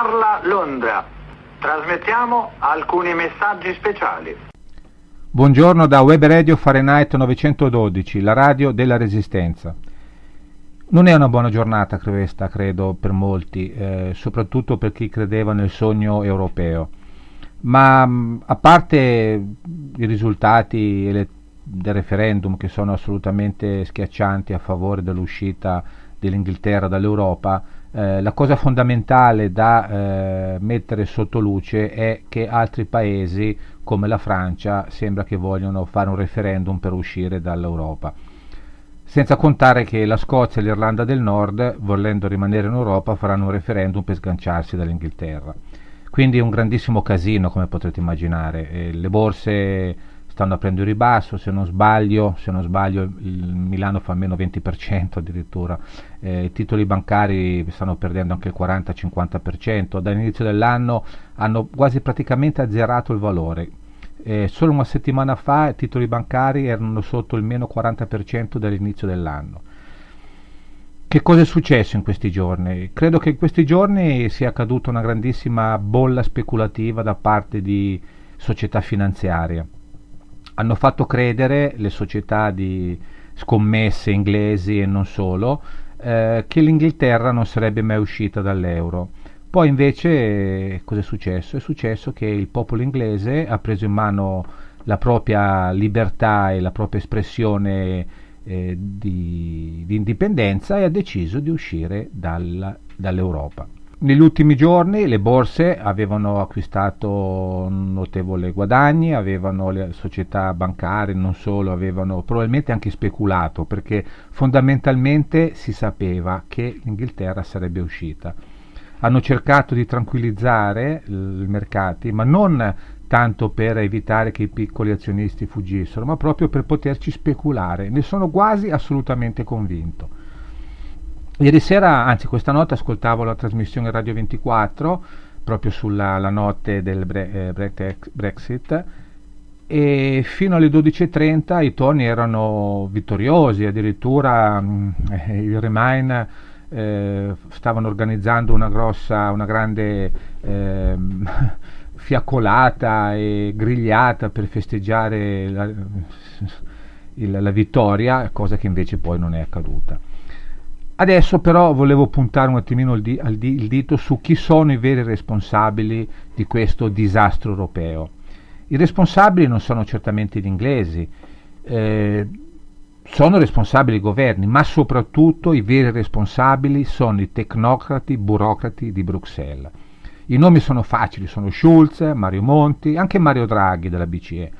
parla Londra. Trasmettiamo alcuni messaggi speciali. Buongiorno da Web Radio Fahrenheit 912, la radio della Resistenza. Non è una buona giornata questa, credo, per molti, eh, soprattutto per chi credeva nel sogno europeo. Ma a parte i risultati del referendum che sono assolutamente schiaccianti a favore dell'uscita dell'Inghilterra dall'Europa, eh, la cosa fondamentale da eh, mettere sotto luce è che altri paesi come la Francia sembra che vogliono fare un referendum per uscire dall'Europa. Senza contare che la Scozia e l'Irlanda del Nord, volendo rimanere in Europa, faranno un referendum per sganciarsi dall'Inghilterra. Quindi è un grandissimo casino, come potrete immaginare. E le borse stanno aprendo il ribasso, se non sbaglio, se non sbaglio il Milano fa meno 20% addirittura, eh, i titoli bancari stanno perdendo anche il 40-50%, dall'inizio dell'anno hanno quasi praticamente azzerato il valore. Eh, solo una settimana fa i titoli bancari erano sotto il meno 40% dall'inizio dell'anno. Che cosa è successo in questi giorni? Credo che in questi giorni sia accaduta una grandissima bolla speculativa da parte di società finanziarie. Hanno fatto credere le società di scommesse inglesi e non solo eh, che l'Inghilterra non sarebbe mai uscita dall'euro. Poi invece cosa è successo? È successo che il popolo inglese ha preso in mano la propria libertà e la propria espressione eh, di, di, indipendenza e ha deciso di uscire dalla, dall'Europa. Negli ultimi giorni le borse avevano acquistato notevoli guadagni, avevano le società bancarie, non solo, avevano probabilmente anche speculato perché fondamentalmente si sapeva che l'Inghilterra sarebbe uscita. Hanno cercato di tranquillizzare i mercati, ma non tanto per evitare che i piccoli azionisti fuggissero, ma proprio per poterci speculare. Ne sono quasi assolutamente convinto. Ieri sera, anzi questa notte, ascoltavo la trasmissione Radio 24 proprio sulla notte del bre- eh, Brexit e fino alle 12.30 i toni erano vittoriosi, addirittura mh, mm, il Remain eh, stavano organizzando una grossa, una grande eh, fiaccolata e grigliata per festeggiare la, il, la vittoria, cosa che invece poi non è accaduta. Adesso però volevo puntare un attimino il, di, il, dito su chi sono i veri responsabili di questo disastro europeo. I responsabili non sono certamente gli inglesi, eh, sono responsabili i governi, ma soprattutto i veri responsabili sono i tecnocrati, burocrati di Bruxelles. I nomi sono facili, sono Schulz, Mario Monti, anche Mario Draghi della BCE.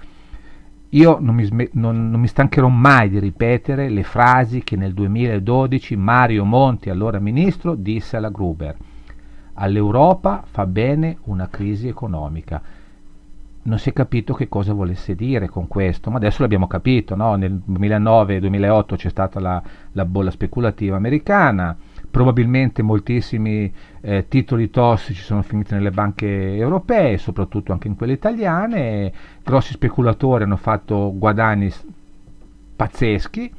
Io non mi, non, non mi, stancherò mai di ripetere le frasi che nel 2012 Mario Monti, allora ministro, disse alla Gruber. All'Europa fa bene una crisi economica. Non si è capito che cosa volesse dire con questo, ma adesso l'abbiamo capito. No? Nel 2009-2008 c'è stata la, la bolla speculativa americana, probabilmente moltissimi eh, titoli tossici sono finiti nelle banche europee, soprattutto anche in quelle italiane, grossi speculatori hanno fatto guadagni pazzeschi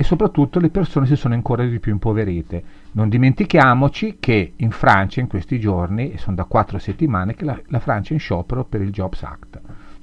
e soprattutto le persone si sono ancora di più impoverite. Non dimentichiamoci che in Francia in questi giorni, e sono da quattro settimane, che la, la Francia è in sciopero per il Jobs Act.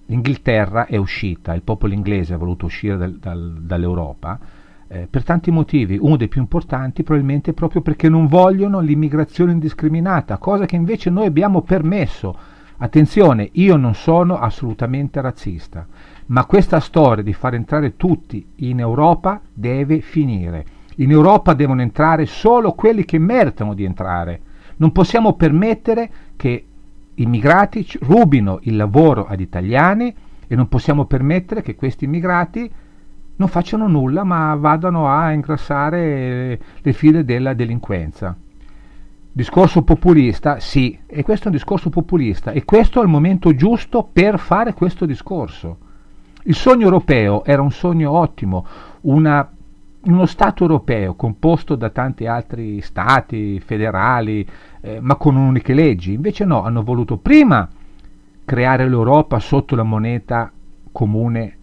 L'Inghilterra è uscita, il popolo inglese ha voluto uscire dal, dal, dall'Europa, eh, per tanti motivi, uno dei più importanti probabilmente proprio perché non vogliono l'immigrazione indiscriminata, cosa che invece noi abbiamo permesso. Attenzione, io non sono assolutamente razzista, ma questa storia di far entrare tutti in Europa deve finire. In Europa devono entrare solo quelli che meritano di entrare. Non possiamo permettere che immigrati rubino il lavoro ad italiani e non possiamo permettere che questi immigrati non facciano nulla ma vadano a ingrassare le file della delinquenza. Discorso populista? Sì, e questo è un discorso populista e questo è il momento giusto per fare questo discorso. Il sogno europeo era un sogno ottimo, una, uno Stato europeo composto da tanti altri stati federali, eh, ma con uniche leggi. Invece no, hanno voluto prima creare l'Europa sotto la moneta comune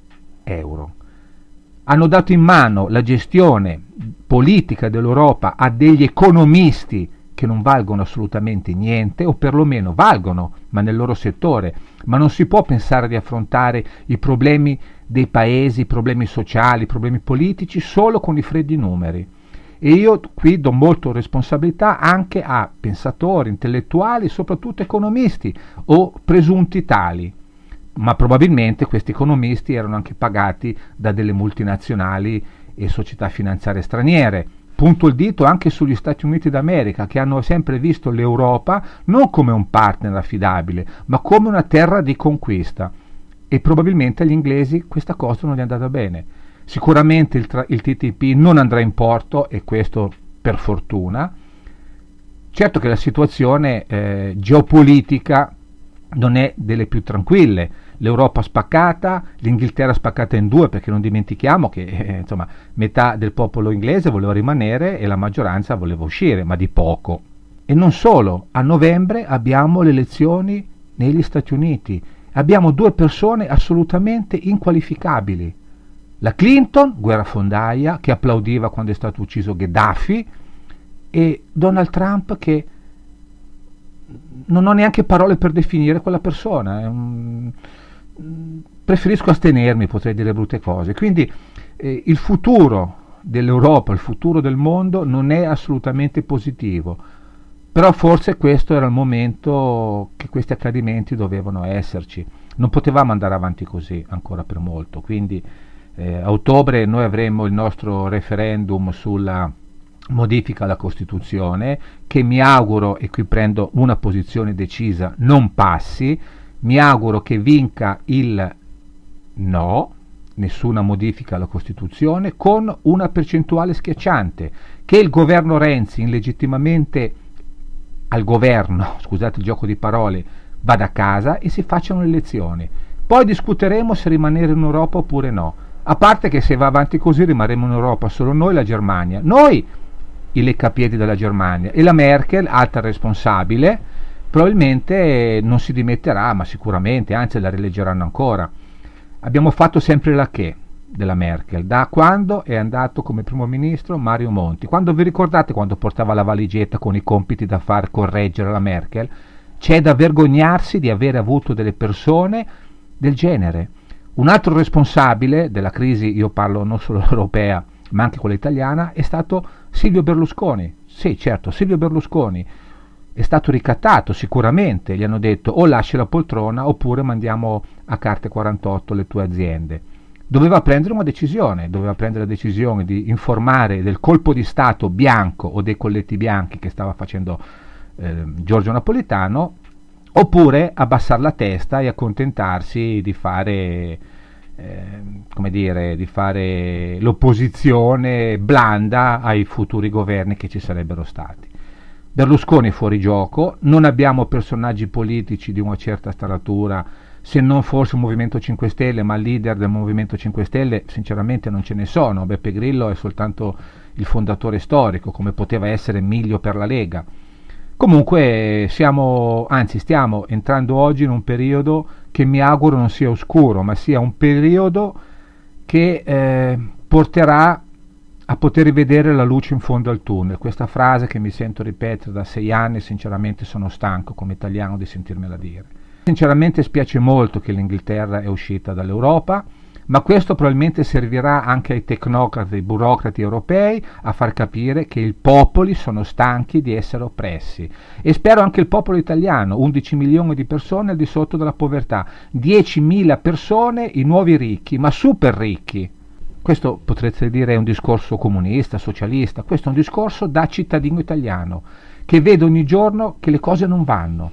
euro hanno dato in mano la gestione politica dell'Europa a degli economisti che non valgono assolutamente niente o perlomeno valgono ma nel loro settore, ma non si può pensare di affrontare i problemi dei paesi, i problemi sociali, i problemi politici solo con i freddi numeri. E io qui do molto responsabilità anche a pensatori, intellettuali, soprattutto economisti o presunti tali. Ma probabilmente questi economisti erano anche pagati da delle multinazionali e società finanziarie straniere. Punto il dito anche sugli Stati Uniti d'America, che hanno sempre visto l'Europa non come un partner affidabile, ma come una terra di conquista. E probabilmente agli inglesi questa cosa non gli è andata bene. Sicuramente il, tra- il TTP non andrà in porto e questo per fortuna. Certo che la situazione eh, geopolitica non è delle più tranquille. L'Europa spaccata, l'Inghilterra spaccata in due, perché non dimentichiamo che eh, insomma, metà del popolo inglese voleva rimanere e la maggioranza voleva uscire, ma di poco. E non solo, a novembre abbiamo le elezioni negli Stati Uniti. Abbiamo due persone assolutamente inqualificabili. La Clinton, guerrafondaia, che applaudiva quando è stato ucciso Gheddafi, e Donald Trump che non ho neanche parole per definire quella persona. Un... Preferisco astenermi, potrei dire brutte cose. Quindi eh, il futuro dell'Europa, il futuro del mondo non è assolutamente positivo. Però forse questo era il momento che questi accadimenti dovevano esserci. Non potevamo andare avanti così ancora per molto. Quindi eh, a ottobre noi avremo il nostro referendum sulla modifica alla Costituzione che mi auguro, e qui prendo una posizione decisa, non passi, mi auguro che vinca il no, nessuna modifica alla Costituzione, con una percentuale schiacciante, che il governo Renzi illegittimamente al governo, scusate il gioco di parole, vada a casa e si facciano le elezioni. Poi discuteremo se rimanere in Europa oppure no. A parte che se va avanti così rimarremo in Europa solo noi e la Germania. Noi i leccapiedi della Germania e la Merkel, alta responsabile, probabilmente non si dimetterà, ma sicuramente, anzi la rileggeranno ancora. Abbiamo fatto sempre la che della Merkel, da quando è andato come primo ministro Mario Monti. Quando vi ricordate quando portava la valigetta con i compiti da far correggere la Merkel? C'è da vergognarsi di avere avuto delle persone del genere un altro responsabile della crisi, io parlo non solo europea, ma anche quella italiana, è stato Silvio Berlusconi. Sì, certo, Silvio Berlusconi è stato ricattato sicuramente, gli hanno detto o lasci la poltrona oppure mandiamo a carte 48 le tue aziende. Doveva prendere una decisione, doveva prendere la decisione di informare del colpo di Stato bianco o dei colletti bianchi che stava facendo eh, Giorgio Napolitano oppure abbassare la testa e accontentarsi di fare, come dire, di fare l'opposizione blanda ai futuri governi che ci sarebbero stati. Berlusconi è fuori gioco, non abbiamo personaggi politici di una certa staratura, se non forse il Movimento 5 Stelle, ma leader del Movimento 5 Stelle sinceramente non ce ne sono, Beppe Grillo è soltanto il fondatore storico, come poteva essere Miglio per la Lega Comunque siamo, anzi stiamo entrando oggi in un periodo che mi auguro non sia oscuro, ma sia un periodo che eh, porterà a poter rivedere la luce in fondo al tunnel. Questa frase che mi sento ripetere da sei anni, sinceramente sono stanco come italiano di sentirmela dire. Sinceramente spiace molto che l'Inghilterra è uscita dall'Europa ma questo probabilmente servirà anche ai tecnocrati, ai burocrati europei a far capire che i popoli sono stanchi di essere oppressi e spero anche il popolo italiano, 11 milioni di persone al di sotto della povertà, 10.000 persone i nuovi ricchi, ma super ricchi. Questo potreste dire è un discorso comunista, socialista, questo è un discorso da cittadino italiano che vede ogni giorno che le cose non vanno,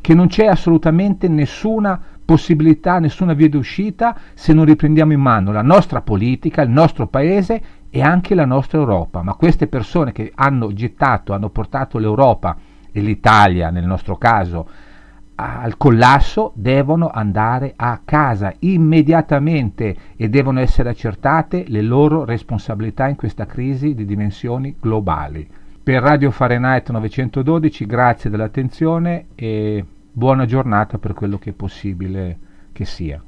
che non c'è assolutamente nessuna possibilità, nessuna via d'uscita se non riprendiamo in mano la nostra politica, il nostro paese e anche la nostra Europa. Ma queste persone che hanno gettato, hanno portato l'Europa e l'Italia nel nostro caso al collasso devono andare a casa immediatamente e devono essere accertate le loro responsabilità in questa crisi di dimensioni globali. Per Radio Fahrenheit 912 grazie dell'attenzione e buona giornata per quello che è possibile che sia.